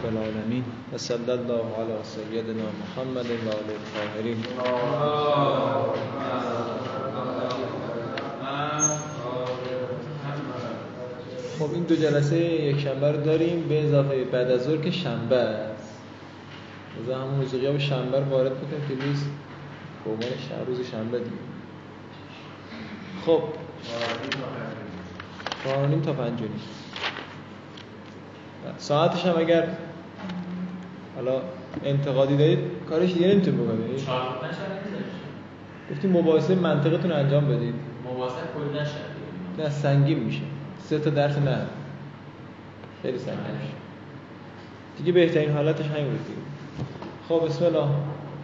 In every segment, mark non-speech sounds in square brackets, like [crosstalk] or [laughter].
رب العالمین و صلی الله علی سیدنا محمد و آل الطاهرین. خب این دو جلسه یک شنبه رو داریم به اضافه بعد از ظهر که شنبه است. از همون روز قیام شنبه رو وارد بکنیم که نیست. به عنوان روز شنبه دیم خب. چهارانیم تا پنجانیم ساعتش هم اگر حالا انتقادی دارید؟ کارش دیگه نمیتون بکنید گفتی مباحثه منطقتون انجام بدید. مباحثه کل نشه نه سنگین میشه. سه تا درس نه. خیلی سنگین بله. میشه. دیگه بهترین حالتش همین بود دیگه. خب بسم الله.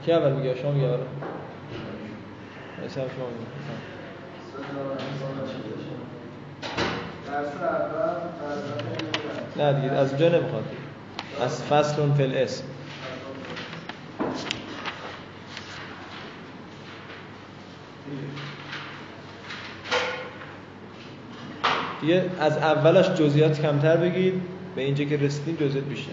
کی اول میگه؟ شما میگه؟ آره. بله، خب. اول بسم الله شما نه دیگه از اونجا نمی‌خواد. دیگه از فصل فی الاسم. دیگه از اولش جزئیات کمتر بگید به اینجا که رسیدیم جزئیات بیشتر.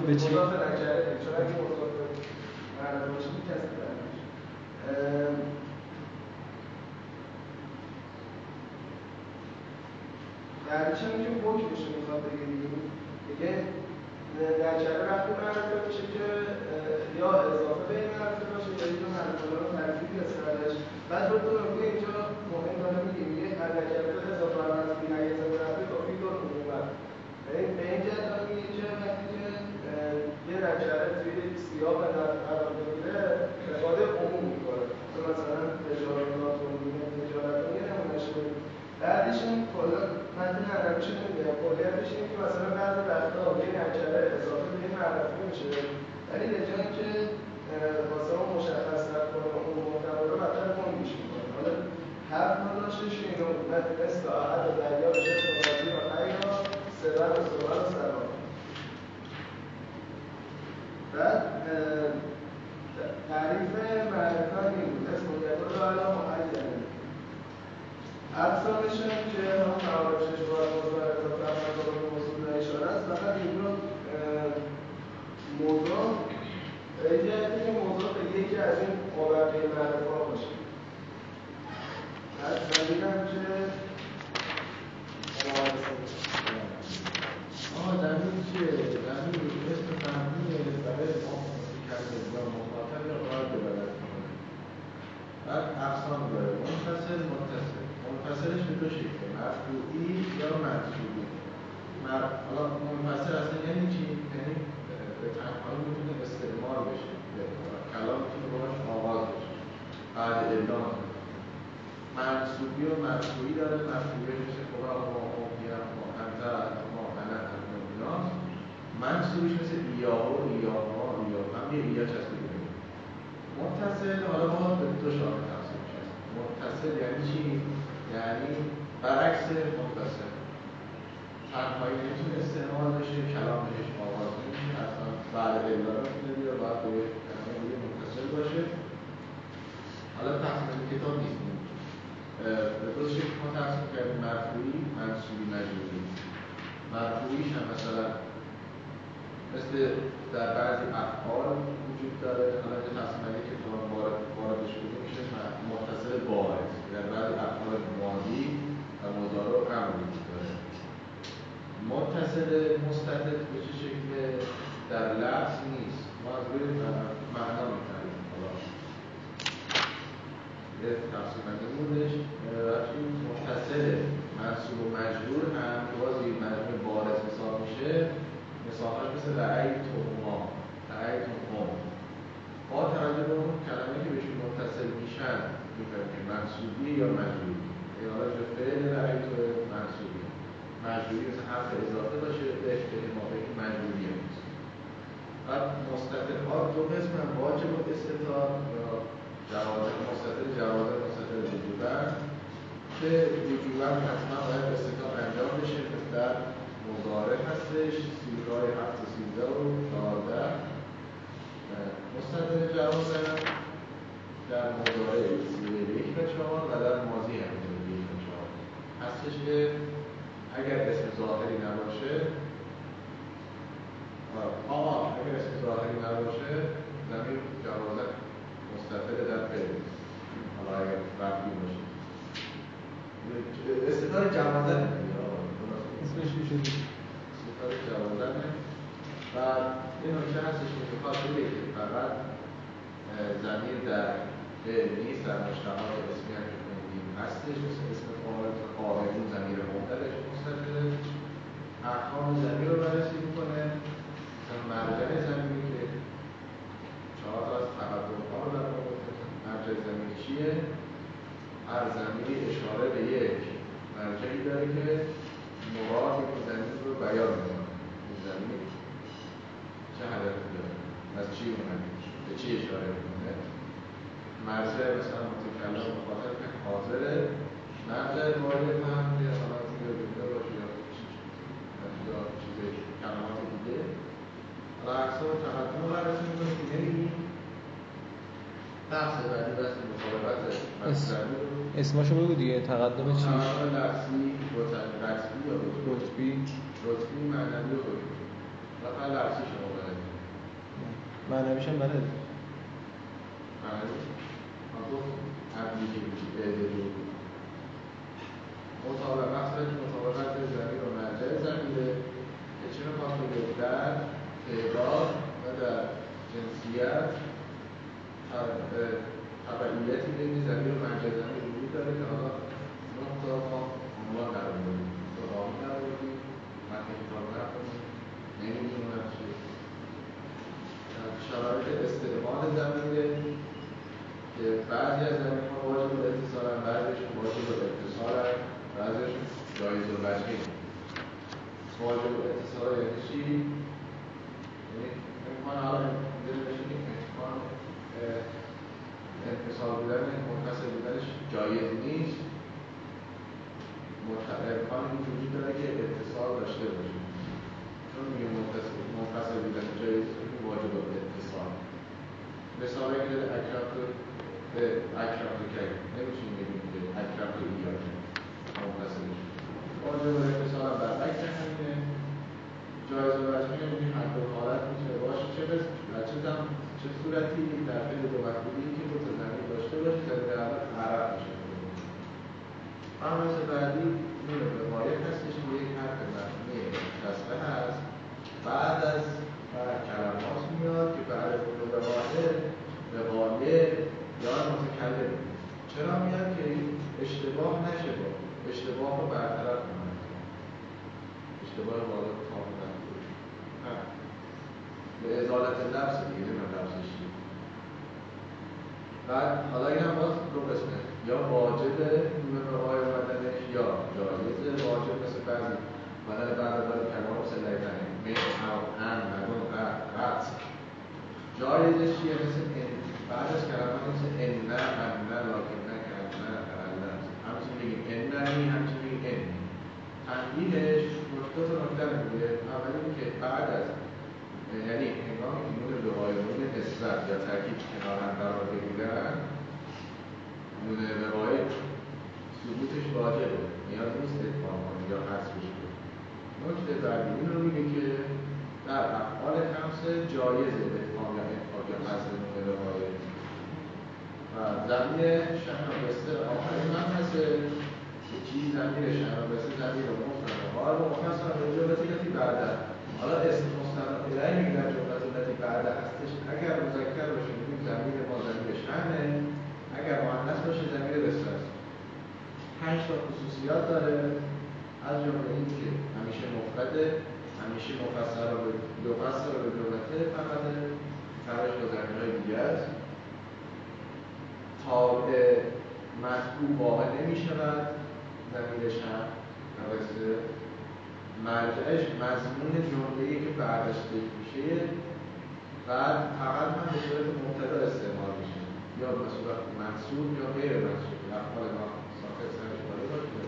خب به چی؟ در هم که بوک بشه می‌خواد بگه دیگه در جره وقتی معرفه میشه که یا اضافه به این باشه یا اینو معرفه رو یا سرش. بعد رو ارزان بشن که هم قرار بشه باید مزدر اضافه هم از آقای موضوع اشاره است فقط این موضوع یکی موضوع یکی از این قابل متصل مستتر به چه شکل؟ در لفظ نیست. ما از روی معنا یه تقسیم بندی وقتی متصل منصوب و مجبور هم باز یک مجموع بارز حساب میشه. مثالش مثل رعی توما رعی توما با توجه به اون کلمه که بهشون متصل میشن می‌فهمیم که منصوبی یا مجبوری این حالا جو فعل رعی منصوبی. مجبوری مثل حرف اضافه باشه به ما به مجبوری نیست بعد مستطرها دو قسم واجب و استطاع یا جوازه مستطر جوازه مستطر وجوبا که وجوبا حتما باید استطاع انجام بشه در مضارع هستش سیرهای هفت و سیزده و چهارده. مستطر جوازه در مضارع سیره یک و چهار و در ماضی هم یک و چهار. هستش که اگر اسم ظاهری نباشه آقا اگر اسم ظاهری نباشه زمین جوازت مستطر در فعل حالا اگر رفتی باشه. استطار جوازت اسمش چی شد؟ استطار جوازت و این نکته هستش که می‌خواد بگه که فقط زمین در فعل نیست در مشتقات اسمی هم که خوندیم هستش مثل اسم فاعل قائلون زمیر مبتدش مستطره احکام زمین رو بررسی می‌کنه مثلا مرجع زمینی که چهار تا از تقدم ها رو در مرجع زمین چیه هر زمینی اشاره به یک مرجعی داره که مراد این زمین رو بیان می‌کنه این زمین چه هدفی داره از چی اومده به چی اشاره می‌کنه مرجع مثلا متکلم مخاطب که حاضره مرجع مورد هم یا حالا یا بوده باشه یا یا چیز کلمات دیگه حالا اقسام تقدم رو بررسی می‌کنه که نمیگیم بحث بعدی بحث مطابقت مصدری اسمشو بگو دیگه تقدم چی؟ لفظی یا رتبی رتبی معنوی و لفظی شما بلد معنویش هم بلد معنوی ما گفت عبدی که بودی مطابقت مطابقت زمین و مرجع زمینه که چه می‌خواد بگه در تعداد و در جنسیت تبعیتی بین زمین و مرجع زمین وجود داره که حالا نه تا ما عنوان در بودیم تو رامی در بودیم متن کتاب نکنیم نمی‌دونیم اونم چیه شرایط استعمال زمینه که بعضی از زمین ها واجب الاتصال هم بعضیشون واجب الاتصال هم بعضیشون جایز و وجهی واجب الاتصال یعنی چی؟ یعنی امکان حالا اینجا نشینیم امکان انفصال بودن منفصل جایز نیست امکان وجود داره که اتصال داشته باشه چون میگه منفصل بودن جایز واجب اتصال. مثال که اکرم تو به اکرم تو کرد نمی‌تونیم بگیم که اکرم تو ایار منفصل واجب اتصال هم برعکس همینه. جایز و وجهی یعنی هر دو حالت می‌تونه باشه. چه چه چه صورتی در فعل دو مفعولی که زمین داشته باشه اول عرب باشه فرمایش بعدی نون وقایع هستش که یک حرف مبنی کسره هست. بعد از کلمات میاد که بعد از نون وقایع وقایع یا متکلم چرا میاد؟ که اشتباه نشه با اشتباه رو برطرف کنه. اشتباه بالا کاملا به ازالت لفظ دیگه نه لفظش بعد حالا این هم باز دو قسمه یا واجب نون رقای اومدنش یا جایز واجب مثل بعضی بدن داره کلام سلای تنه مثل او ان مدون قط جایزش چیه؟ مثل این. بعد از کلمات مثل ان نه من نه لاکن نه کن نه نه همچین میگیم ان نه همچین میگیم ان. تنبیهش نکته تو نکته میگه. اولی که بعد از یعنی هنگامی که نون وقایعون نسبت یا ترکیب کنار هم قرار بگیرن نون وقایع ثبوتش واجبه. نیاز نیست اتمام کنه یا حذفش کنه نکته بعدی این رو میگه که در افعال خمسه جایزه اتمام یا اتفاق یا حذف نون وقایع و زمین شهر آخر من هست چی؟ زمین شهر بسته زمین رو مفتن حال مفصل به جملتی که بعدا حالا اسم مستند الهی میگه در جملت التي بعد هستش. اگر مذکر باشه میگیم زمین ما زمین شهره. اگر مؤنث باشه بسته است پنج تا خصوصیات داره از جمله این که همیشه مفرده همیشه رو به دو فصل رو به جملته فقط فرش با زمین های دیگه است تابع مطبوع واقع نمی شود زمین شهر نوسته مرجعش مضمون جمله که بعدش ذکر میشه. بعد فقط هم به صورت مبتدا استعمال میشه یا به صورت منصوب یا غیر منصوب افعال ما ساخت سرش بالا باشه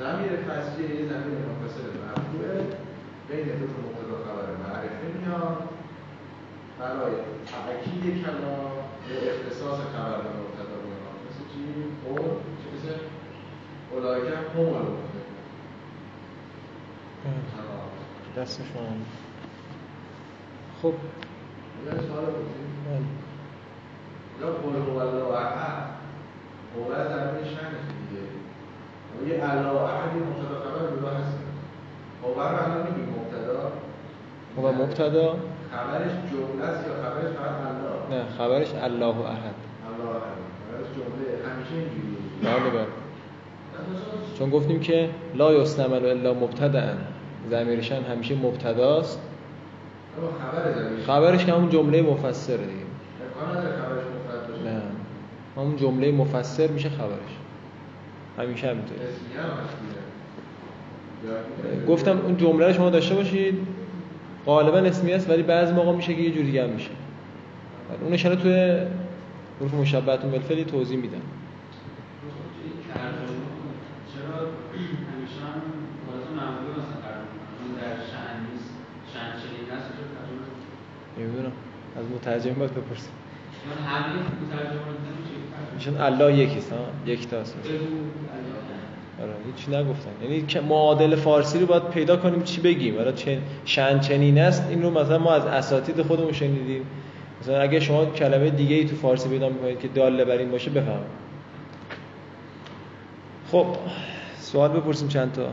زمیر فصلی یه زمیر منفصل مرفوعه بین دو تا مبتدا خبر معرفه میاد. برای تأکید کلام به اختصاص خبر به مبتدا میاد. مثل چی؟ خب چی مثل اولایکه هم دست شما خب. یا قول هو الله احد از زمین شنش دیگه یه الله احدی مبتدا خبر جدا هست قول رو الان میگیم مبتدا. و مبتدا؟ خبرش جمله است یا خبرش فقط الله؟ نه خبرش الله احد. الله احد. خبرش جمله همیشه اینجوریه. بله بله. چون گفتیم که لا یستعمل الا مبتدا ضمیرشن همیشه مبتداست. خبرش که همون جمله مفسر دیگه. همون جمله مفسر میشه خبرش همیشه همینطوره گفتم اون جمله رو شما داشته باشید غالبا اسمی است ولی بعضی موقع میشه که یه جوری دیگه هم میشه اونش الان توی حروف مشبهتون بالفعل توضیح میدم نمی‌دونم از مترجم باید بپرسیم چون الله یکیست ها یک تاست. آره هیچ نگفتن. یعنی که معادل فارسی رو باید پیدا کنیم چی بگیم. آره چه شن چنین است این رو مثلا ما از اساتید خودمون شنیدیم. مثلا اگه شما کلمه دیگه ای تو فارسی پیدا می‌کنید که داله بر این باشه بفهم خب سوال بپرسیم چند تا.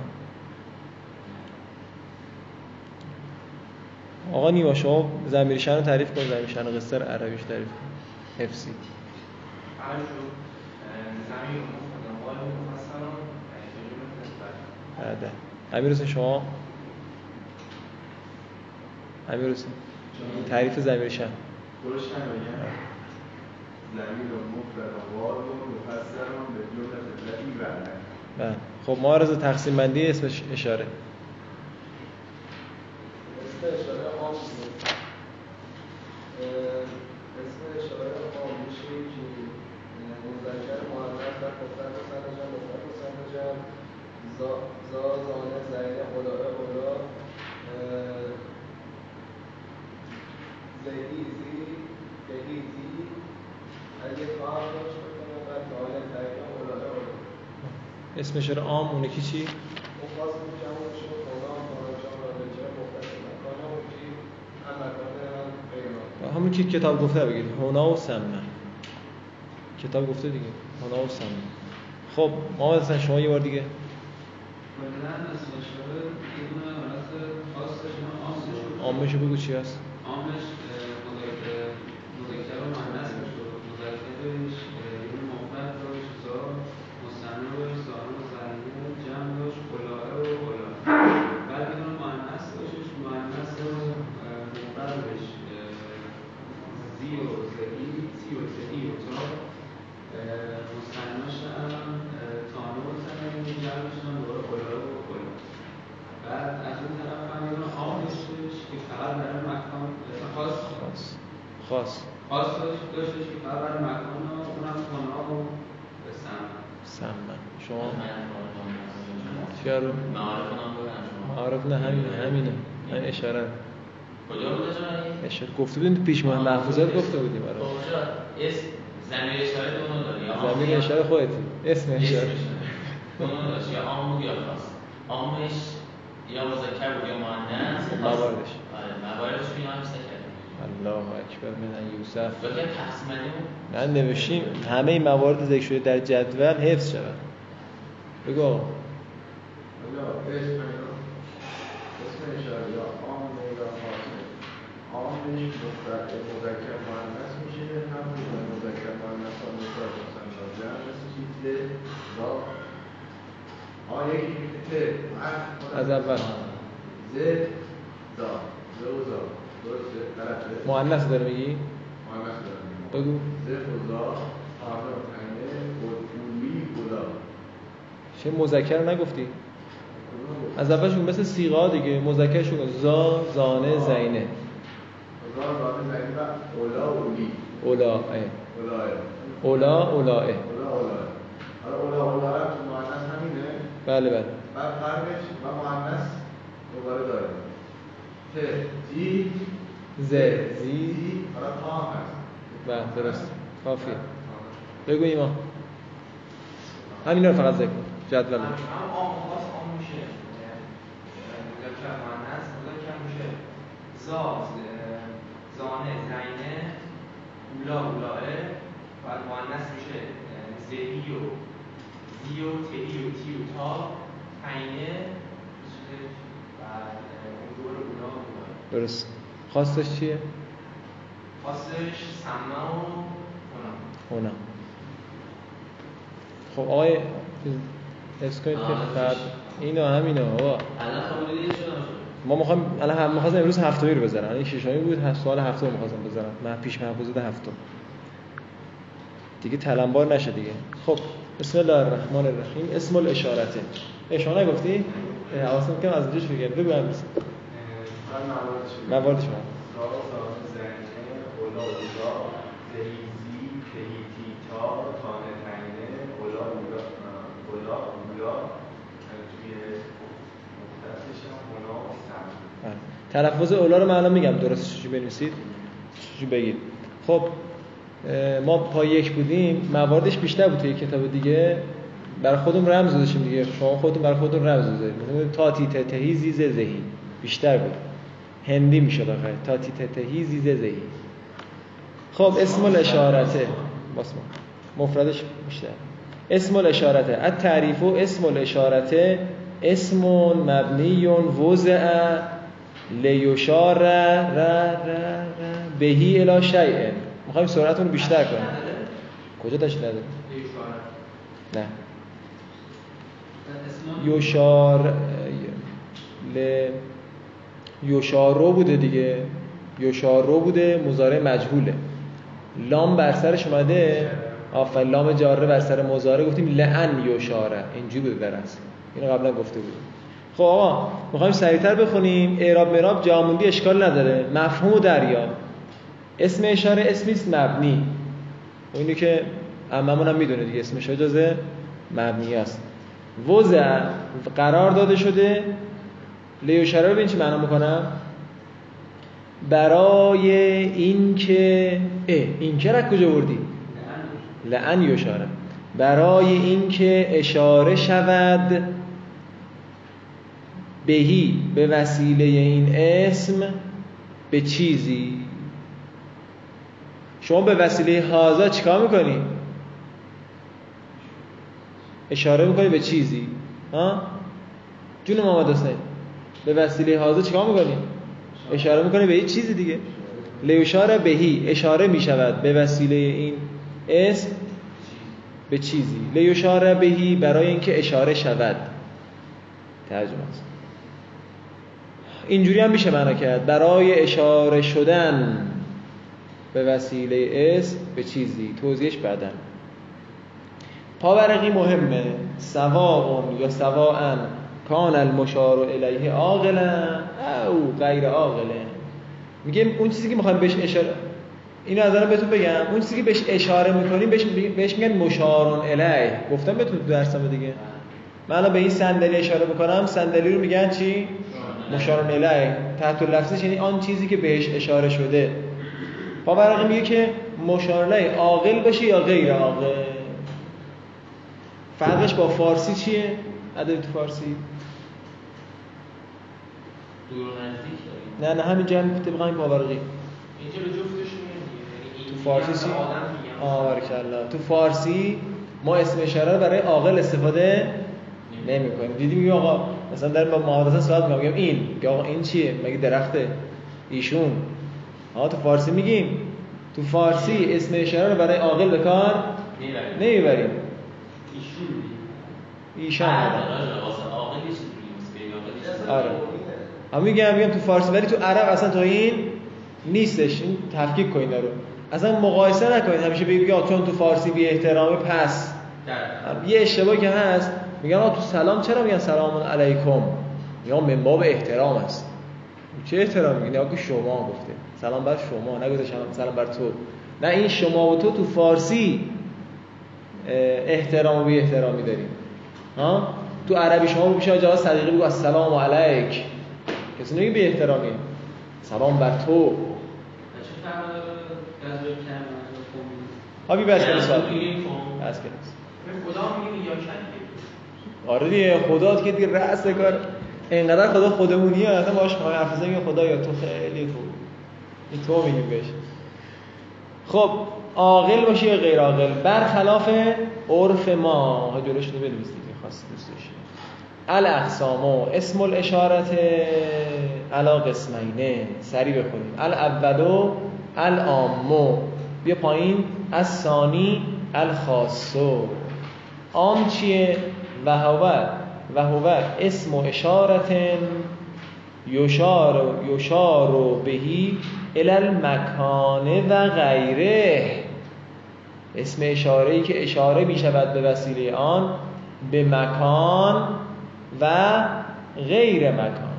آقا نیما شما زمیر شن رو تعریف کن. زمیر شن قصه رو عربیش تعریف کن. حفظی بعد امیر حسین شما؟ امیر حسین تعریف زمیر شن درست بگم. زمیر و مفرد و مفسر به جمله بله. خب ما رضا تقسیم بندی اسمش اشاره. اسم اشاره عام اسم اشاره عام میشه که مذکر مؤنث و مفرد مسنجا مفرد مسنجا زا زانه زینه غلاه غلا زهی زی بهی زی. اگه خواهم داشت بکنم و زانه زینه غلاه غلا اسم اشاره عام اونه کی چی؟ اون خاص میشه همون شد غلام کنم جان را به جای مفرد مکانه اون که هم مکانه هم که کتاب گفته بگید. هنا و سمه کتاب گفته دیگه. و سمه خب ما مثلا شما یه بار دیگه. عامش بگو چی هست. می‌شد مذکرش اه، یه دونه مفرد داشت زا مصنع داشت سالم و زنیه جمع داشت خلاعه و خلاعه بعد یه دونه مؤنث داشتش مؤنث رو اه، مفردش اه، زی و زئی سی و زئی و تا اه، مصنعش هم اه، تانه و زنیه جمعش هم دوباره خلاعه و خلاعه بعد از اون طرف هم یه دونه عام داشتش که فقط برای مکان خاص خاص خاص خاص داشت- داشتش که فقط برای مکان و اونم خانه و سمن سمه شما من چیا رو معارف نه همینه همینه. این اشاره. کجا بود اشاره؟ اشاره. گفته بودیم پیش ماه محفوظات گفته بودیم برای. خب اسم زمیر اشاره دو نوع داره. یا عام زمین اشاره خودتی. اسم اشاره. اشاره. دو نوع داشت یا بود یا خاص. عامش یا مذکر بود یا مؤنث خب، مواردش. آره مواردش رو هم الله اکبر من یوسف. من نوشتیم. همه این موارد ذکر شده در جدول حفظ شود. بگو آقا. حالا اسم اشاره یا عام یا خاصه مفرد مذکر مؤنث میشه هم مذکر مؤنث ها جمع مثل چیز را آ یکی میگه ت. از اول. ز زا ز و زا درسته؟ غلطه. مؤنث داره میگی؟ مؤنث دارم بگو. ز و زا و تنه چه مذکر نگفتی؟ از اولشون مثل سیغه ها دیگه مذکرشون. زا زانه زینه. زا زانه و اولا اولی اولا اولا اولا اولا هم تو مؤنث همینه. بله بله. بعد فرقش و مؤنث دوباره داره. ت جی ز زی حالا تا هست. بله درست. کافیه. بگو ایمان. همینا رو فقط ذکر. جدول هم عام و خاص عام میشه مذکر مؤنث مذکر میشه زا ز- زانه زینه اولا اولاه بعد مؤنث میشه زهی و زی و تهی و تی و تا اون دوباره اولا درست. خواستش چیه؟ خاصش سمه و اونا. خب آقای حس کنید که آه، فرد اینا همینا بابا. الان خب دیده شده ما می‌خوام الان هم امروز هفتمی رو بزنم این ششمی بود سوال هفتم می‌خواستم بزنم من پیش محفوظه هفتم. دیگه تلمبار نشه دیگه. خب بسم الله الرحمن الرحیم. اسم الاشارته اشاره نگفتی؟ اه، حواسم کم از اینجاش بگم. بگو هم. بسم بعد مواردش موارد شما. تا تانه تنگه اولا اولا اولا اولا توی مختلفش هم اونا سمت بله. تلفظ اولا رو من الان میگم. درست چجوری بنویسید؟ چجوری بگید؟ خب ما پای یک بودیم. مواردش بیشتر بود توی کتاب دیگه. برای خودمون رمز داشتیم دیگه. شما خودتون برای خودتون رمز دادید مثلا تا تی ت تهی زی زهی بیشتر بود. هندی می‌شد آخه. تا تی ت تهی زی زهی خب اسم الاشارته. باسم مفردش بیشتر. اسم الاشارته. التعریف اسم الاشارته. اسم مبنی وضع لیشار ر ر ر بهی الی شیء. می‌خوایم سرعتون رو بیشتر کنیم. کجا داشت نداره نه. یوشار ل یوشارو بوده دیگه. یوشارو بوده مضارع مجهوله. لام بر سرش اومده. آفر لام جاره بر سر مضارع. گفتیم لعن یوشاره. اینجوری بوده در اصل اینو قبلا گفته بودیم. خب آقا می‌خوایم سریعتر بخونیم. اعراب مراب جاموندی اشکال نداره. مفهوم و دریاب اسم اشاره اسمی است مبنی. و اینو که عممون هم می‌دونه دیگه اسم اشاره جزء مبنی است. وضع قرار داده شده. لیوشاره رو ببین چی معنا می‌کنم برای اینکه اه این که از کجا بردی؟ لعن. یشاره برای اینکه اشاره شود بهی به وسیله این اسم به چیزی شما به وسیله هازا چیکار می‌کنی؟ اشاره می‌کنی به چیزی ها؟ جون محمد حسین به وسیله هازا چیکار می‌کنی؟ اشاره می‌کنی به یه چیزی دیگه لیوشار بهی اشاره می‌شود به وسیله این اسم به چیزی لیوشار بهی برای اینکه اشاره شود ترجمه است اینجوری هم میشه معنا کرد. برای اشاره شدن به وسیله اسم به چیزی توضیحش بعدن پاورقی مهمه. سواء یا سواء کان المشار الیه عاقلا. او غیر عاقله. میگه اون چیزی که می‌خوایم بهش اشاره اینو از الان بهتون بگم. اون چیزی که بهش اشاره می‌کنیم بهش, بهش میگن مشارون الیه. گفتم بهتون تو دیگه. من به این صندلی اشاره بکنم صندلی رو میگن چی؟ مشارون الیه تحت لفظش یعنی آن چیزی که بهش اشاره شده. پاورقی میگه که مشار الیه عاقل باشه یا غیر عاقل؟ فرقش با فارسی چیه؟ ادبی تو فارسی. دور نزدیک نه نه همین جمع طبق همین پاورقی اینجا به جفتش میگه تو فارسی آه تو فارسی ما اسم اشاره برای عاقل استفاده نمی کنیم دیدیم میگه آقا مثلا در با محادثه صحبت میگم این میگه آقا این چیه؟ مگه درخته؟ ایشون. ها تو فارسی میگیم. تو فارسی اسم اشاره رو برای عاقل به کار می‌بریم نمی‌بریم. ایشون ایشان. آره هم میگم میگم تو فارسی ولی تو عرب اصلا تو این نیستش. این تفکیک کنید رو. اصلا مقایسه نکنید. همیشه بگید که چون تو فارسی بی احترامی پس یه اشتباهی که هست میگن آه تو سلام چرا میگن سلام علیکم؟ یا من باب احترام است. چه احترام میگن که شما گفته. سلام بر شما شما- سلام بر تو. نه این شما و تو تو فارسی احترام و بی احترامی داریم. ها؟ تو عربی شما پیش آقا صدیقی بگو السلام علیک. کسی نمیگه بی احترامی. سلام بر تو؟ ها بی بس کلاس بس کن. کلاس آره دیگه خدا که دیگه رأس کار اینقدر خدا خودمونیه اصلا باش ما حرف بزنیم خدا یا تو خیلی خوب. این تو میگیم بهش. خب عاقل باشه یا غیر عاقل؟ برخلاف عرف ما. جلوش رو بنویس دیگه خواست دوست داشتی الاقسامو اسم الاشارت علا قسمینه. سری بخونیم. الاولو الامو بیا پایین. از ثانی الخاصو عام چیه؟ و هو و هو اسم اشارت یشار یشار بهی الی المکان و غیره. اسم اشاره ای که اشاره می شود به وسیله آن به مکان و غیر مکان.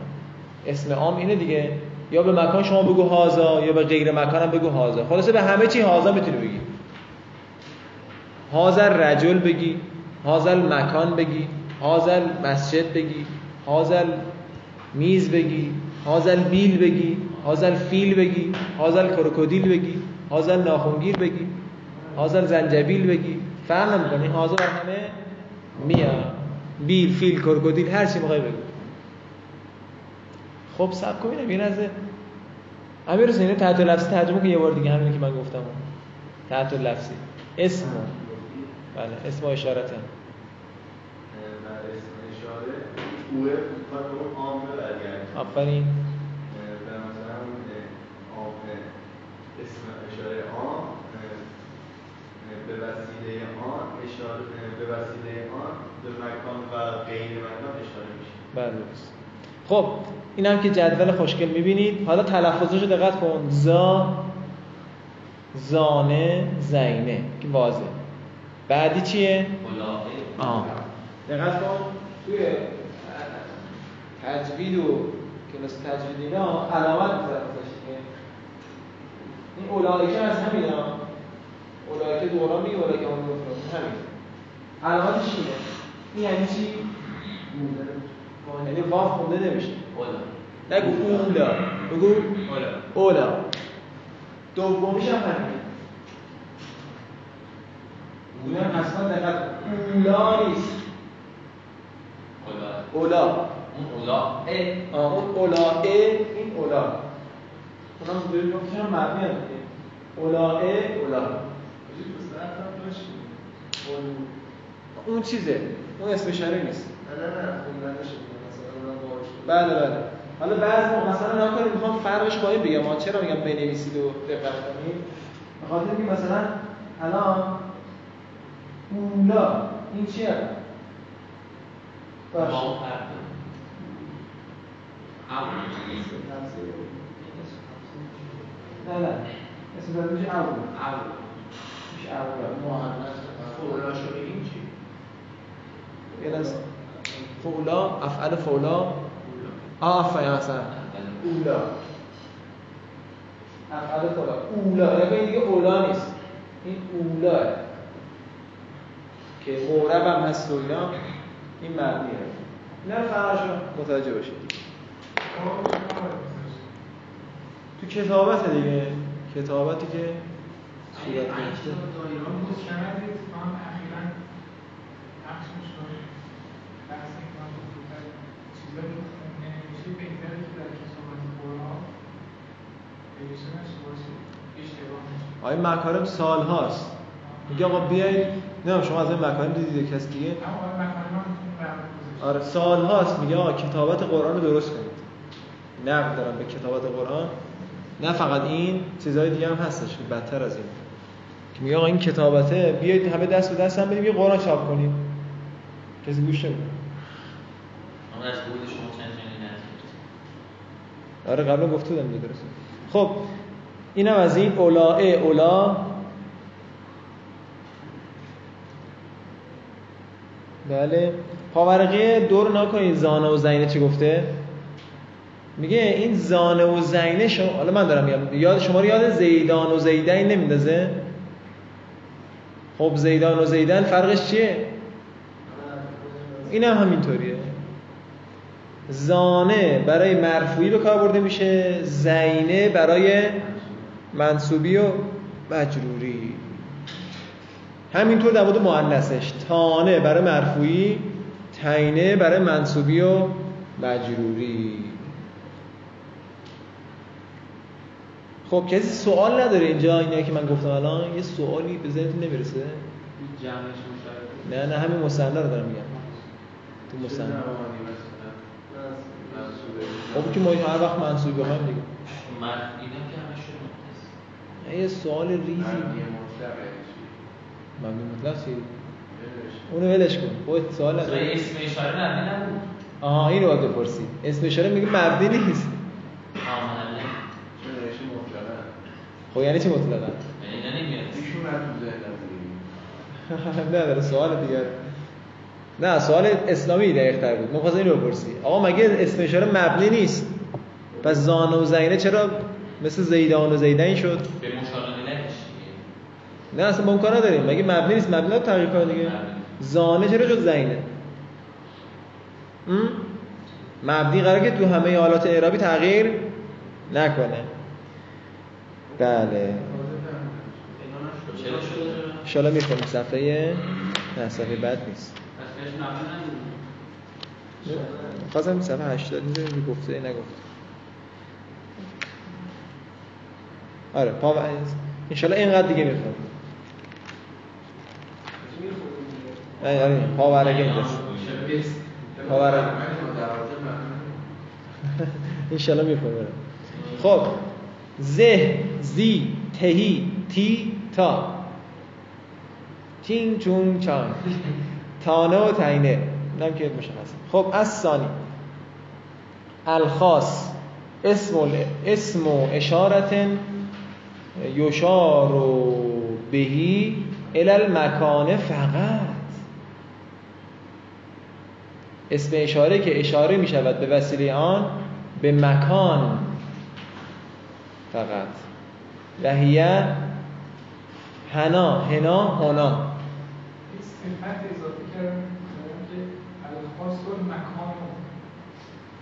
اسم عام اینه دیگه. یا به مکان شما بگو هازا یا به غیر مکان هم بگو هازا. خلاصه به همه چی هازا می‌تونی بگی. هازل رجل بگی. هازل مکان بگی هازل مسجد بگی هازل میز بگی هازل بیل بگی هازل فیل بگی هازل کروکودیل بگی هازل ناخونگیر بگی هازل زنجبیل بگی. فرق نمی‌کنه هازل همه میاد. بیل فیل کروکودیل هر چی می‌خوای بگو. خب سب کن ببینم یه امیر حسین تحت لفظی ترجمه کن یه بار دیگه همینی که من گفتم. تحت لفظی. اسم. بله اسم و اشارتن در اسم اشاره اوه می‌خواد به اون عامه برگرده آفرین به مثلا عام اسم اشاره عام به وسیله آن اشاره به وسیله آن به مکان و غیر مکان اشاره میشه. بله. خب این هم که جدول خوشگل می‌بینید. حالا تلفظش رو دقت کن. زا زانه زینه. که واضح بعدی چیه؟ ملاقه. دقت کن. توی تجوید و کلاس تجوید اینا علامت می‌ذارن دیگه این اولایکه از همین ها اولایکه دوران میگه اولایکه همون همین. علامتش اینه. این یعنی چی؟ یعنی واف خونده نمیشه. اولا. نگو اولا. بگو اولا. اولا. دومیش هم همین اون اصلا دقت. اولا نیست. اولا. اولا. اون آه، اون اولا ا این اولا اونا هم داریم گفتیم هم مبنی هم دیگه؟ اولائه اولا اون اون چیزه. اون اسم اشاره نیست. بله بله. حالا بعض موقع مثلا نکنید می‌خوام فرقش با این بگم. ما چرا میگم بنویسید و دقت کنید؟ به خاطر اینکه مثلا الان اولا این چیه؟ باشه. فرق نه نه اسم داره میشه اول اول میشه اول مهندس فولا شو بگیم چی؟ فولا افعال فولا آه افعال اصلا اولا افعال فولا اولا یعنی دیگه اولا نیست این اولا که مورب هم هست و این معنیه فرقش رو متوجه باشید تو کتابت دیگه. کتابتی که صورت گرفته. آقای مکارم سال هاست. میگه آقا بیایید. نه شما از این مکارم دیدید کسی دیگه؟ آره سال هاست. میگه آقا کتابت قرآن رو درست کنید نقد دارم به کتابت قرآن. نه فقط این چیزهای دیگه هم هستش که بدتر از این. که میگه آقا این کتابته بیایید همه دست به دست هم بدیم یه قرآن چاپ کنیم. کسی گوش نمیده. آره قبلا گفته بودم دیگه درست خب اینم از این اولاء اولا. بله. پاورقی دور نکنید زانه و زینه چی گفته؟ میگه این زانه و زینه شما حالا من دارم میگم. یاد شما رو یاد زیدان و زیدین نمیندازه؟ خب زیدان و زیدن فرقش چیه؟ این هم همینطوریه. زانه برای مرفوعی به کار برده میشه زینه برای منصوبی و مجروری. همینطور در مورد مؤنثش. تانه برای مرفوعی تینه برای منصوبی و مجروری. خب کسی سوال نداره اینجا اینا که من گفتم الان یه سوالی به ذهنتون نمی‌رسه؟ نه نه همین مصنع رو دارم میگم. تو مصنع خب که ما هر وقت منصوبی هم دیگه. مرد اینا که نه، یه سوال ریزی. مبنی مطلق چی؟ اونو ولش کن. خودت سوال نداره. جای اسم اشاره نبود. آها اینو باید بپرسی. اسم اشاره میگه مبنی نیست. آه محله خب یعنی چی مطلقا یعنی نمیاد. نداره [laughs] سوال دیگه. نه سوال اسلامی دقیق تر بود. مخواست اینو بپرسی آقا مگه اسم اشاره مبنی نیست؟ پس زانه و زینه چرا مثل زیدان و زیدین شد؟ به نه اصلا با اون کار نداریم. مگه مبنی نیست؟ مبنی رو تغییر کنه دیگه. زانه چرا جز زینه؟ مبنی قراره که تو همه حالات اعرابی تغییر نکنه. بله. انشالله می‌خونیم صفحه نه صفحه بد نیست. خواستم صفحه 80 می‌ذاریم گفته نگفته. آره پا انشالله اینقدر دیگه می‌خونیم آره پاورقی اینجاست. پاورقی [laughs] انشالله می‌خونیم خب. زه زی تهی تی تا. چین چون چان. تانه و تینه اینم که مشخص خب از ثانی الخاص. اسم ال- اسم اشارت یشار بهی الى المکان فقط. اسم اشاره که اشاره می شود به وسیله آن به مکان. فقط. و هیه هنا هنا هنا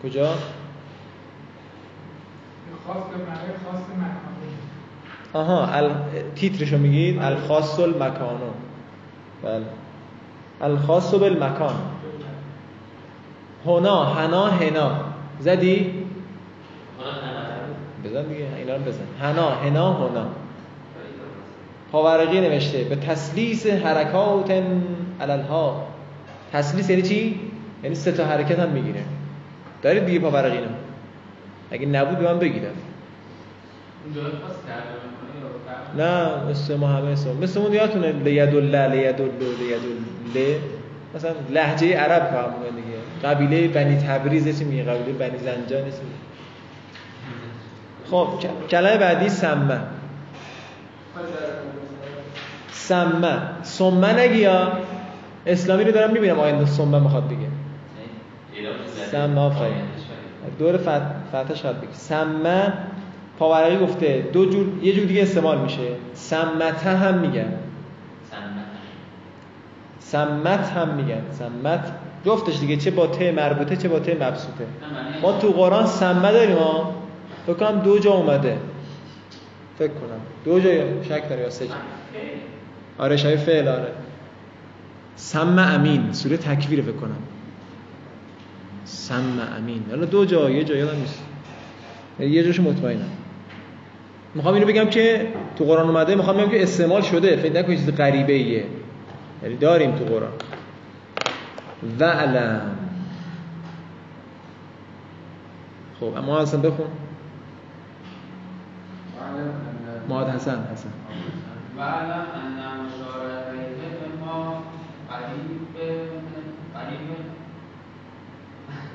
کجا؟ خاص به خاص آها ال... تیترشو میگید؟ الخاص المکانو بله. الخاص بالمکان هنا هنا هنا زدی؟ نبود بزن دیگه اینا رو بزن. هنا هنا هنا پاورقی نوشته به تسلیس حرکات علالها تسلیس یعنی چی؟ یعنی سه تا حرکت هم می‌گیره. دارید دیگه پاورقی نه اگه نبود به من بگیرم نه مثل ما همه اسم مثل اون یادتونه لید الله لید الله مثلا لهجه عرب فهم دیگه. قبیله بنی تبریز چی میگه؟ قبیله بنی زنجان چی میگه؟ خب کلمه بعدی سمه. سمه. سمه نگیا اسلامی رو دارم می‌بینم آینده سمه می‌خواد بگه. ایران زده. سم آفرین. دور فت... فتحش خواهد بگه سمه پاورقی گفته دو جور یه جور دیگه استعمال میشه. سمته هم میگن. سمت. هم میگن. سمت جفتش دیگه چه با ت مربوطه چه با ت مبسوطه. ما تو قرآن سمه داریم ها. فکر کنم دو جا اومده. فکر کنم. دو جا شک داره یا سه جا. آره شای فعل آره. سم امین سوره تکویر فکر کنم. سم امین. حالا دو جا یه جا یادم نیست. یه جاشو مطمئنم. می‌خوام اینو بگم که تو قرآن اومده می‌خوام بگم که استعمال شده. فکر نکنید چیز غریبه ایه یعنی داریم تو قرآن. وعلم خب اما حسن بخون. معاد حسن حسن. واعلم ان مشار الیه ما قریب قریب.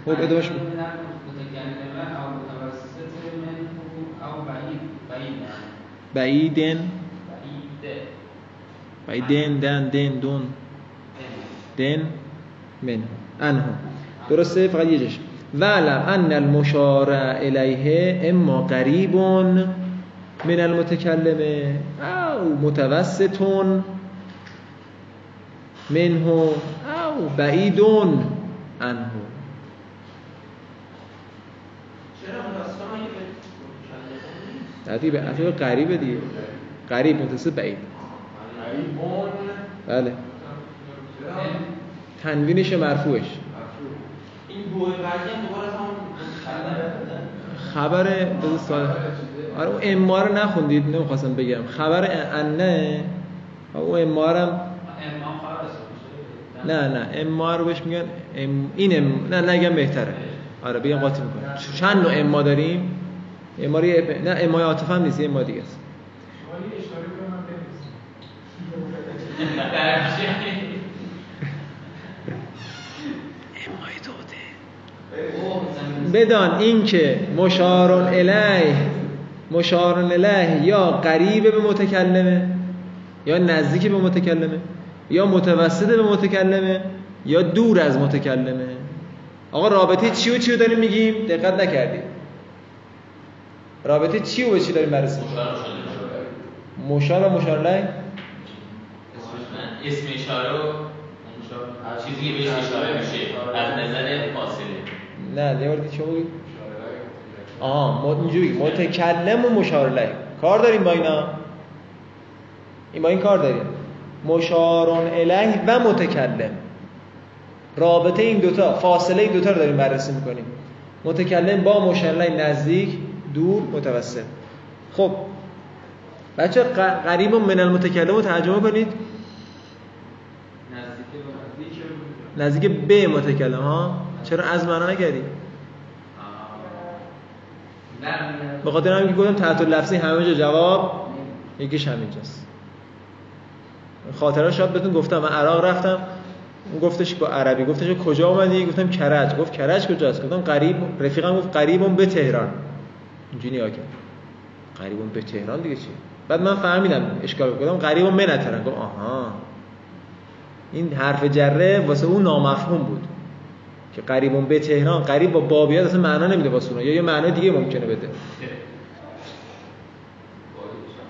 خب ادامهش بگو. من المتکلمه او متوسط منه او بعید بعید. بعیدن بعید. بعیدن دن دن دون. دن من. انه درسته؟ فقط یه جاش. وعلم ان المشار الیه اما قریب من المتکلمه او متوسط منه. او بعید عنه چرا متاسفانه که به به قریبه دیگه. قریب متصل بعید. بله؟ تنوینش مرفوعش. این بوی بعدی هم دوباره همون خبر خبر آره اون اما رو نخوندید نمی‌خواستم بگم. خبر انه اون اما رو هم نه نه. اما رو بهش میگن ام این ام نه نگم بهتره. آره بگم قاطی می‌کنم. چند نوع اما داریم؟ اما رو یه- نه اما عاطفه هم نیست یه اما دیگه است. بدان اینکه مشارون الیه. مشارون الیه یا قریب به متکلمه یا نزدیک به متکلمه یا متوسط به متکلمه یا دور از متکلمه. آقا رابطه چی و چی رو داریم میگیم؟ دقت نکردید. رابطه چی و به چی داریم بررسی؟ مشار و مشار الیه اسم اشاره و چیزی بهش اشاره میشه. از نظر فاصله. نه دیگه بگید آها اینجوری متکلم و مشار الیه کار داریم با اینا؟ این با این کار داریم. مشارون الیه و متکلم. رابطه این دوتا فاصله این دوتا رو داریم بررسی می‌کنیم. متکلم با مشار الیه نزدیک دور متوسط. خب بچه قریب من المتکلم رو ترجمه کنید. نزدیک به متکلم ها؟ چرا از معنا نکردی نه به خاطر همین که گفتم تحت لفظی همه جا جواب یکیش همینجاست. خاطره شاید بهتون گفتم من عراق رفتم اون گفتش با عربی گفتش کجا اومدی؟ گفتم کرج. گفت کرج کجاست؟ گفتم قریب رفیقم گفت قریبم به تهران. اینجوری نگاه کرد. قریبم به تهران دیگه چی؟ بعد من فهمیدم اشکال گفتم قریبم من تهران گفت آها. این حرف جره واسه اون نامفهوم بود. که قریبون به تهران قریب با بابیت اصلا معنا نمیده واسه یا یه معنا دیگه ممکنه بده.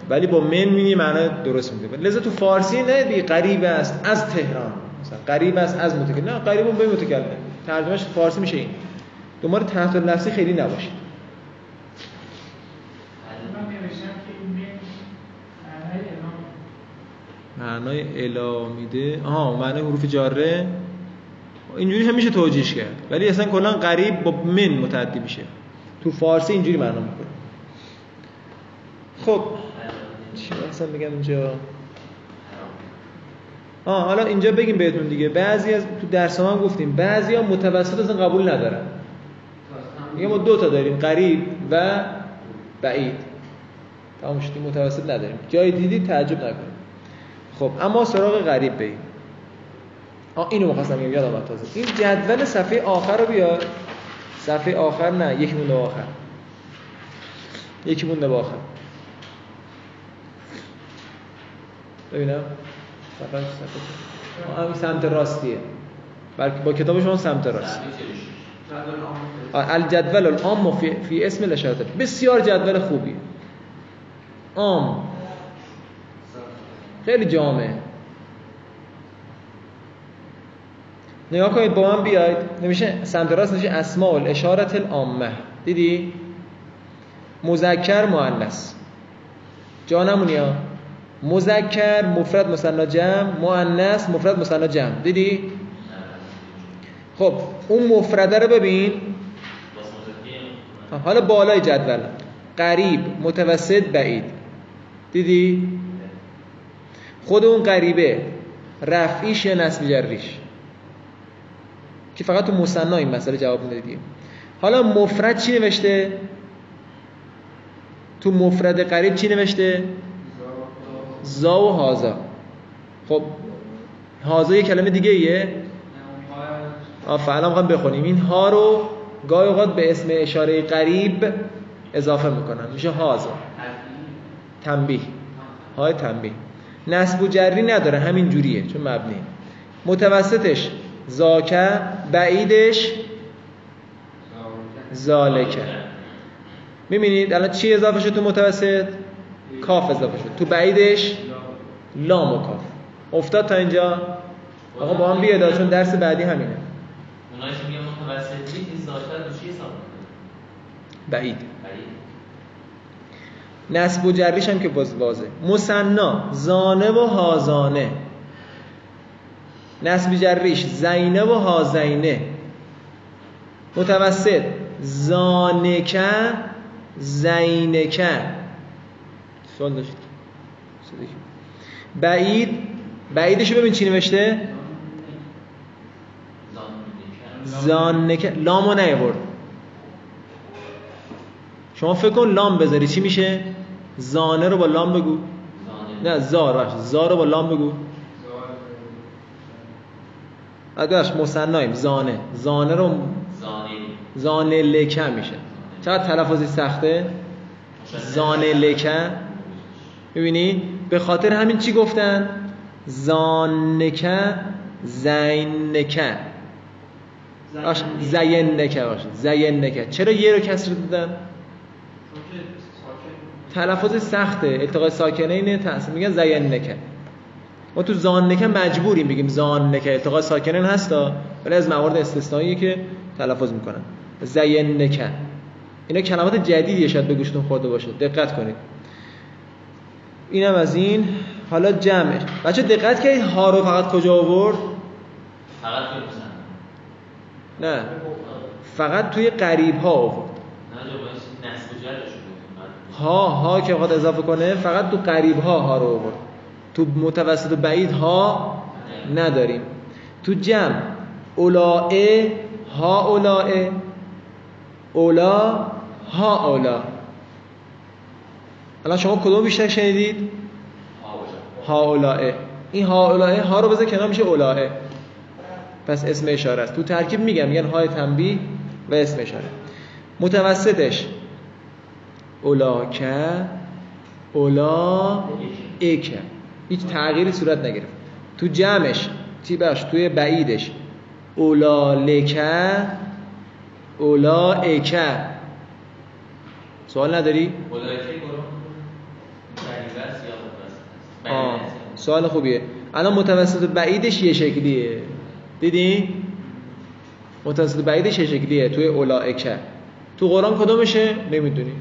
ولی با من می‌بینی معنا درست میده. لذا تو فارسی نه بی قریب است از تهران. مثلا قریب است از متکلم. نه قریبون به متکلم. ترجمهش فارسی میشه این. دنبال تحت لفظی خیلی نباشید معنای اعلام معنای الا میده. آها معنای حروف جاره. اینجوری هم میشه توجیهش کرد. ولی اصلا کلا قریب با من متعدی میشه. تو فارسی اینجوری معنا می‌کنه. خب. چی اصلا بگم اینجا؟ آه حالا اینجا بگیم بهتون دیگه. بعضی از تو درس هم گفتیم بعضی ها متوسط اصلا قبول ندارن. میگه ما دو تا داریم قریب و بعید. تمام شدیم متوسط نداریم. جای دیدی تعجب نکنید خب اما سراغ غریب بریم. آه اینو می‌خواستم بگم یادم اومد تازه. این جدول صفحه آخر رو بیار. صفحه آخر نه یکی مونده آخر. یکی مونده آخر. ببینم. صفحه صفحه آه، سمت راستیه. بلکه با کتاب شما سمت راست. الجدول العام فی, فی اسم الاشارات. بسیار جدول خوبی. عام. خیلی جامعه نگاه کنید با من بیاید. نمیشه سمت راست نمیشه اسماء الاشارت العامه دیدی؟ مذکر مؤنث. جا نمونی ها. مذکر مفرد مثنا جمع. مؤنث مفرد مثنا جمع. دیدی؟ خب اون مفرده رو ببین. حالا بالای جدول. قریب متوسط بعید. دیدی؟ خود اون قریبه. رفعیش یا نصب جریش. که فقط تو مثنا این مسئله جواب میده دیگه. حالا مفرد چی نوشته؟ تو مفرد قریب چی نوشته؟ زا و هازا خب هازا یه کلمه دیگه ایه. فعلا می‌خوام بخونیم. این ها رو گاهی اوقات به اسم اشاره قریب اضافه می‌کنن. میشه هازا تنبیه. های تنبیه. نسب و جری نداره. همین جوریه. چون مبنی متوسطش. زاکه بعیدش زالکه. می‌بینید؟ الان چی اضافه شد تو متوسط؟ کاف اضافه شد. تو بعیدش لام و کاف. افتاد تا اینجا؟ آقا با هم بیاد چون درس بعدی همینه؟ بعید. نسب و جریش هم که باز واضح مسنا زانه و هازانه. نسب جریش زینه و هازینه. متوسط زانکه زینکه. سوال داشت. بعید بعیدشو ببین چی نوشته؟ زانکه. لامو نیورد شما فکر کن لام بذاری. چی میشه؟ زانه رو با لام بگو. نه زار زار رو با لام بگو. اداش مصنعیم. زانه. زانه رو زانه لکه میشه. چقدر تلفظی سخته؟ زانه لکه. می‌بینی؟ به خاطر همین چی گفتن؟ زانکه زینکه. باش زینکه باشه زینکه. چرا یه رو کسر دادن؟ تلفظ سخته. التقاء ساکنه اینه تحصیل میگن زین نکه ما تو زان نکه مجبوریم بگیم زان نکه التقاء ساکنه هستا ولی از موارد استثنایی که تلفظ می‌کنن. زین نکه اینا کلمات جدیدیه شاید به گوشتون خورده باشه. دقت کنید. اینم از این. حالا جمعش. بچه دقت کنید ها رو فقط کجا آورد؟ فقط نه. فقط توی قریب ها آورد. ها ها که بخواد اضافه کنه فقط تو قریب ها ها رو آورد. تو متوسط و بعید ها نداریم. تو جمع اولائه ها اولائه اولا ها اولا. الان شما کدوم بیشتر شنیدید؟ ها اولائه. این ها اولائه ها رو بذار کنار میشه اولائه. پس اسم اشاره است. تو ترکیب میگم میگن های تنبیه و اسم اشاره. متوسطش. اولاکه اولا ایکه هیچ تغییری صورت نگرفت. تو جمعش چی باش توی بعیدش. اولا لکه اولا ایکه سوال نداری؟ آه. سوال خوبیه. الان متوسط بعیدش یه شکلیه. دیدی؟ متوسط بعیدش یه شکلیه. توی اولائکه تو قرآن کدومشه؟ نمی‌دونی.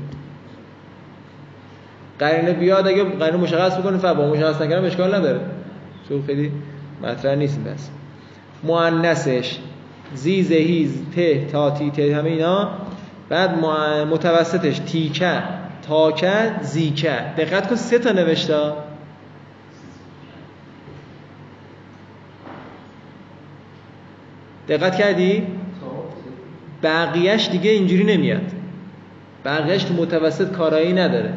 قرینه بیاد اگه قرینه مشخص بکنه فبا مشخص نکردم اشکال نداره. چون خیلی مطرح نیست بس مؤنثش زی زهی ته تا تی ته همه اینا. بعد متوسطش تیکه تاکه زیکه دقت کن سه تا نوشته دقت کردی؟ بقیهش دیگه اینجوری نمیاد. بقیهش تو متوسط کارایی نداره.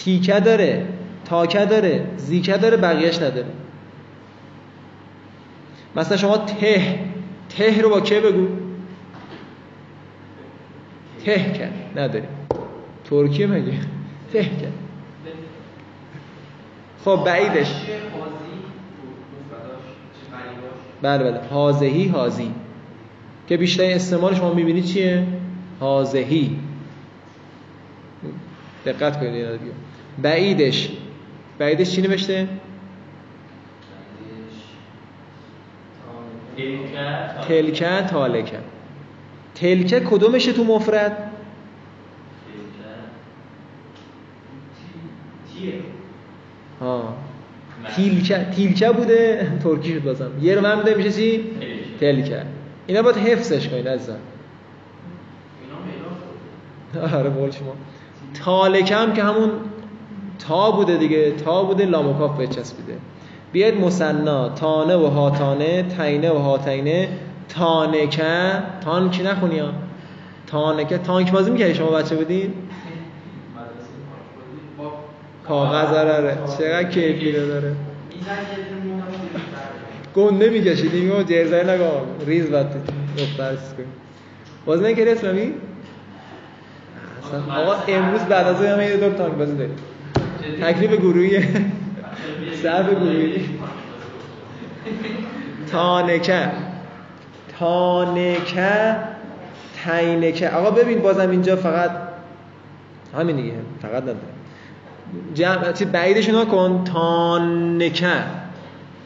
تیکه داره تاکه داره زیکه داره بقیهش نداره. مثلا شما ته ته رو با که بگو؟ ته کرد نداری. ترکیه مگه؟ ته کرد. خب بعیدش. بله بله. حاضهی حاضی. که بیشتر استعمال شما می‌بینید چیه؟ حاضهی. دقت کنید بگم. بعیدش. بعیدش چی نوشته؟ تلکه تالکه. تلکه کدومشه تو مفرد؟ ها. تیلکه تیلکه بوده؟ ترکی شد بازم. یه رو من بوده میشه چی؟ تلکه. اینا باید حفظش کنید عزیزم. آره بول شما. تالکه هم که همون تا بوده دیگه تا بوده لاموکاف بچسبیده. بیاید مسنا تانه و هاتانه تینه و هاتینه. تانکه تان کی نخونی ها؟ تانکه تانک بازی می‌کردی شما بچه بودین کاغذ داره چقدر کیفی داره. گنده میکشیدی میگم جرزای نگاه ریز باید دختر چیز کنی. بازی نکردی اسلامی؟ آقا امروز بعد از همه یه دور تانک بازی داریم. تکلیف گروهی. صرف گروهی. تانکه. تانکه. تینکه. آقا ببین بازم اینجا فقط همین دیگه. فقط نداره. جمع چی بعیدش رو کن تانکه.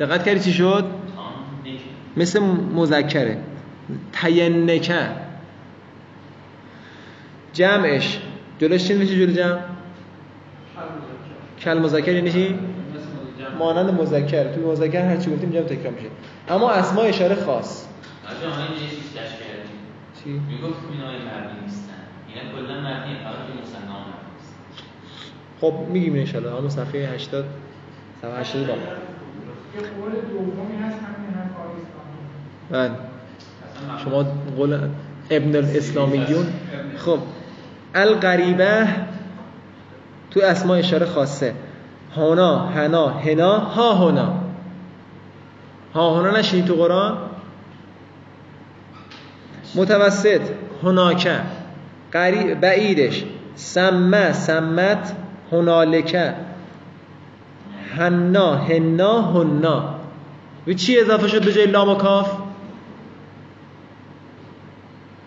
دقت کردی چی شد؟ مثل مذکره. تینکه. جمعش. جلوش چی میشه جلو جمع؟ کل مذکر یعنی چی؟ مانند مذکر. توی مذکر هر چی گفتیم جمع تکرار میشه. اما اسماء اشاره خاص. اینجا چی؟ می‌گفت اینا مبنی نیستن. اینا کلا مبنی فقط مصنع خب میگیم ان شاء همون صفحه 80 صفحه 80 با بله. شما قول ابن الاسلامیون. خب. الغریبه تو اسماء اشاره خاصه. هانا هنا هنا ها هنا. ها هنا نشینی تو قرآن؟ متوسط. هناکه. قریب بعیدش. سمه سمت هنالکه. حنا هنا هنا. و چی اضافه شد به جای لام و کاف؟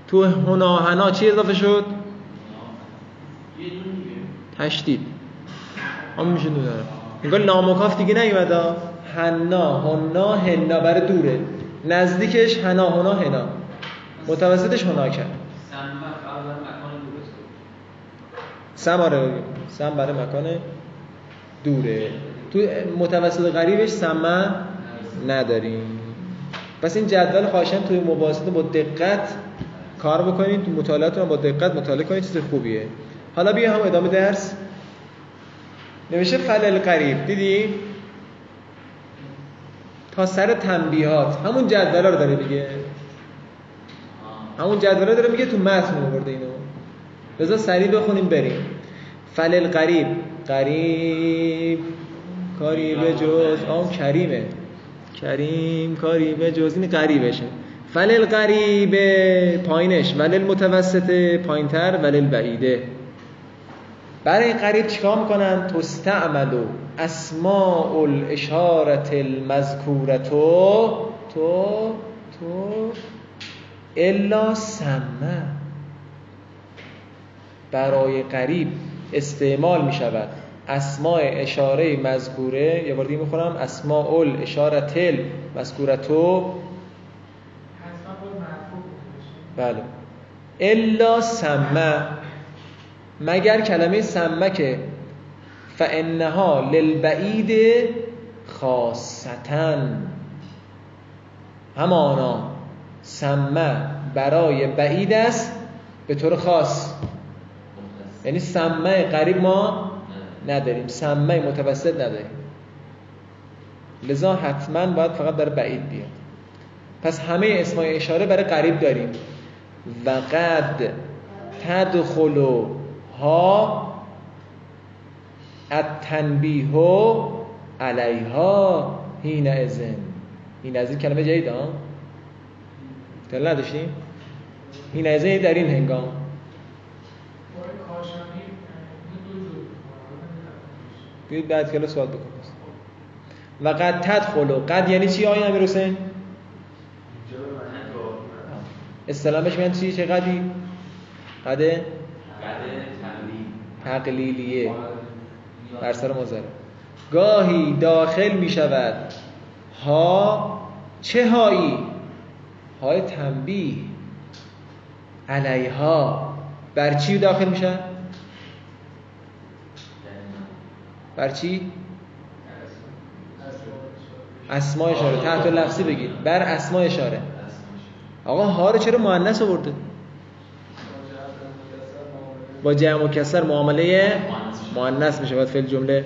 تو هنا هنا چی اضافه شد؟ تشدید هم میشه دو داره. انگار لام و کاف دیگه نیومد ها. حنا هنا هنا برای دوره. نزدیکش حنا هنا هنا متوسطش هنا کرد. سم آره. سم برای مکان دوره. تو متوسط غریبش سمه نداریم. پس این جدول خواهشم توی مباحثات با دقت کار بکنید. تو مطالعاتتون با دقت مطالعه کنید. چیز خوبیه. حالا بیا هم ادامه درس. نوشته فلل قریب. دیدی؟ تا سر تنبیهات. همون جدول رو داره میگه. همون جدول داره میگه تو متن آورده اینو. بذار سریع بخونیم بریم. فلل قریب. قریب. کاری به جز. آن کریمه. کریم کاری به جز. این قریبشه. فلل قریب پایینش. ولل متوسط پایینتر ولل بعیده. برای این قریب چیکار می‌کنن؟ تستعملو اسماء الاشارت المذکورتو تو تو الا سمه برای قریب استعمال می شود اسماء اشاره مذکوره یه بار دیگه می‌خونم. اسماء باید مرفوع بشه بله. الا سمه مگر کلمه سمه که فانها للبعید خاصتن همانا سمه برای بعید است به طور خاص. یعنی سمه قریب ما نداریم سمه متوسط نداریم. لذا حتما باید فقط برای بعید بیاد. پس همه اسمای اشاره برای قریب داریم. و قد تدخل ها التنبیه علیها هین ازن این از این کلمه جدید ها؟ تا نداشتیم؟ این از در این هنگام. بیاید بعد کلاس سوال بکن و قد تدخل قد یعنی چی آقای امیر حسین اصطلاحش میگن چی؟ چه قدی؟ قد قد تنبیه تقلیلیه بر سر مزاره گاهی داخل می شود. ها چه هایی؟ های تنبیه. علیها. بر چی داخل میشه بر چی؟ اسماء اشاره. تحت لفظی بگید. بر اسماء اشاره. آقا ها رو چرا مؤنث آورده؟ با جمع و کسر معامله مؤنث می شود فعل جمله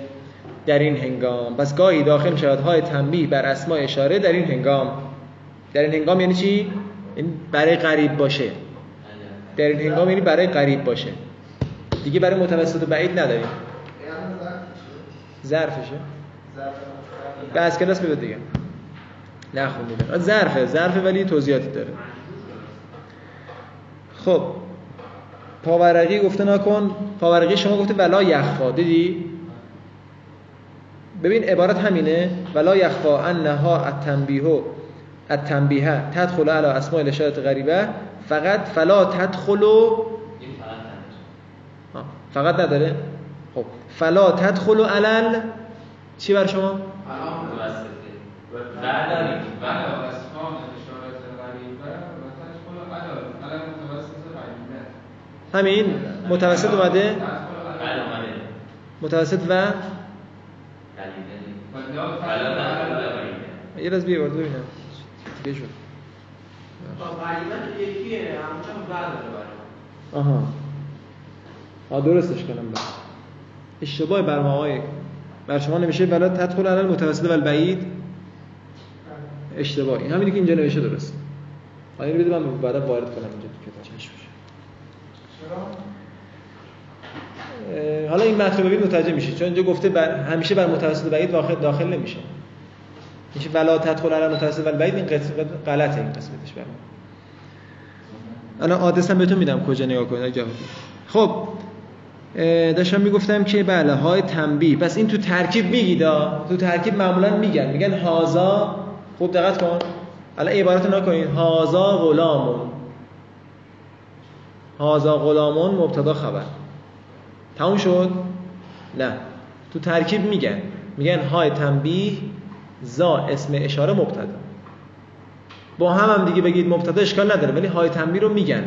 در این هنگام. پس گاهی داخل شود های تنبیه بر اسماء اشاره در این هنگام. در این هنگام یعنی چی؟ این برای قریب باشه. در این هنگام یعنی برای قریب باشه. دیگه برای متوسط و بعید نداریم. یعنی ظرف ظرفشه. ظرف از کلاس ببید دیگه. نخوندیم ظرفه ظرفه ولی توضیحاتی داره. خب. پاورقی گفته نکن پاورقی شما گفته ولا یخفا. دیدی؟ ببین عبارت همینه ولا یخفا انها التنبیه التنبیه تدخل علی اسماء الاشارات غریبه فقط فلا تدخل. فقط نداره. خب فلا تدخل علل چی بر شما متوسطه بعد داریم بله بعد اسماء اشارات غریبه و تدخل علی علی متوسط غریبه همین متوسط اومده؟ اومده. متوسط و یه راز بیا وارد ببینم. شد همونجا بعد داره آها. آ درستش کنم بس اشتباه بر ما آقای بر شما نمیشه ولا تدخل علی المتوسط و البعید. اشتباهی. همینی که اینجا نوشته درست. حالا اینو بده من بعدا وارد کنم اینجا تو کتاب. حالا این رو ببین متوجه میشه چون اینجا گفته بر همیشه بر متوسط بعید داخل داخل نمیشه. میشه ولا تدخل علی المتوسط و البعید این قسمت غلطه این قسمتش برام الان آدرسم بهتون میدم کجا نگاه کنید. خب داشتم می‌گفتم که بله های تنبیه. پس این تو ترکیب میگید. تو ترکیب معمولا میگن. میگن هازا خوب دقت کن. الان عبارت نکنید. هازا غلامون. هازا غلامون مبتدا خبر. تموم شد؟ نه. تو ترکیب میگن. میگن های تنبیه زا اسم اشاره مبتدا. با هم هم دیگه بگید مبتدا اشکال نداره ولی های تنبیه رو میگن.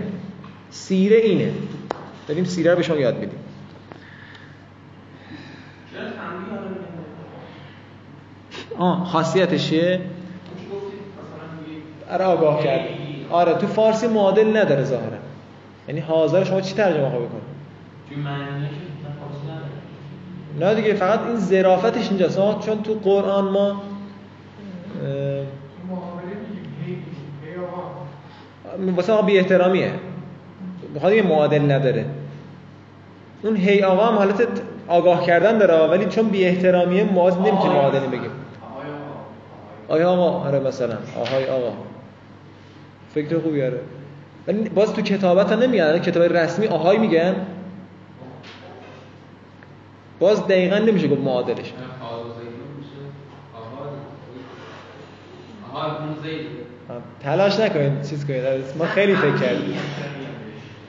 سیره اینه. داریم سیره رو به شما یاد میدیم آه خاصیتش چیه چی گفتید مثلا میگی آره آگاه کرد آره تو فارسی معادل نداره ظاهرا. یعنی حاضر شما چی ترجمه خواهی بکنید که نه دیگه فقط این ظرافتش اینجاست. چون تو قرآن ما واسه آقا. بی احترامیه بخواد یه معادل نداره. اون هی آقا هم حالت آگاه کردن داره ولی چون بی احترامیه ما نمی‌تونیم معادلی بگیم. آهای آقا. آره مثلا. آهای آقا. فکر خوبی آره. ولی باز تو کتابت ها نمیگن. کتاب رسمی آهای میگن. باز دقیقا نمیشه گفت معادلش. تلاش نکنید چیز کنید. ما خیلی فکر کردیم.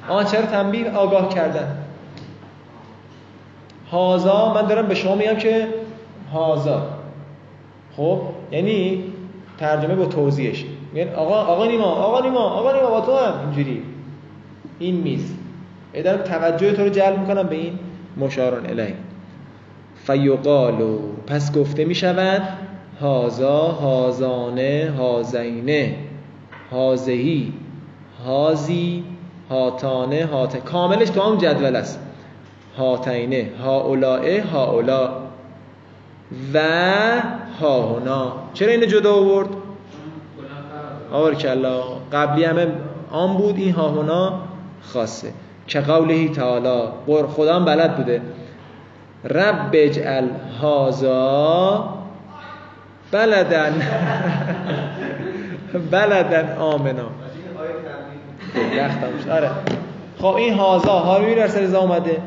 آن چرا تنبیه؟ آگاه کردن. هازا من دارم به شما میگم که هازا. خب؟ یعنی ترجمه با توضیحش. میگن آقا آقا نیما آقا نیما آقا نیما با تو هم. اینجوری. این میز. دارم توجه تو رو جلب می‌کنم به این مشارون الیه فیقالو. پس گفته می شود هازا هازانه هازینه. هازهی. هازی هاتانه هات کاملش تو هم جدول است. هاتینه. هاولائه هاولا. و هاهنا چرا اینو جدا آورد؟ چون کلا قبلی همه آن بود این هاهونا خاصه. که قوله تعالی خدا بلد بوده. رب اجعل هازا بلدن [laughs] بلدن آمنا. آره. خب این هازا ها رو در سر اومده.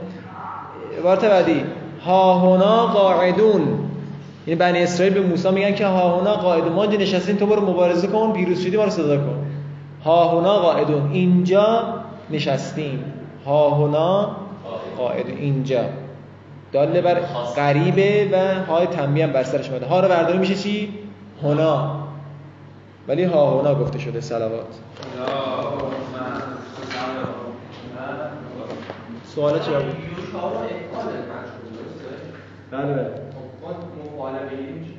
عبارت بعدی. ها هنا قاعدون. یعنی بنی اسرائیل به موسی میگن که ها هنا قاعدون ما نشستیم تو برو مبارزه کن پیروز شدی ما رو صدا کن. ها هنا قاعدون اینجا نشستیم. ها هنا قاعدون اینجا. داله بر غریبه و های تنبیه هم بر سرش اومده. ها رو برداری میشه چی؟ هنا ولی ها هنا گفته شده صلوات. سوال چی بود؟ بله بله. خب ما مفعال بگیریم چی؟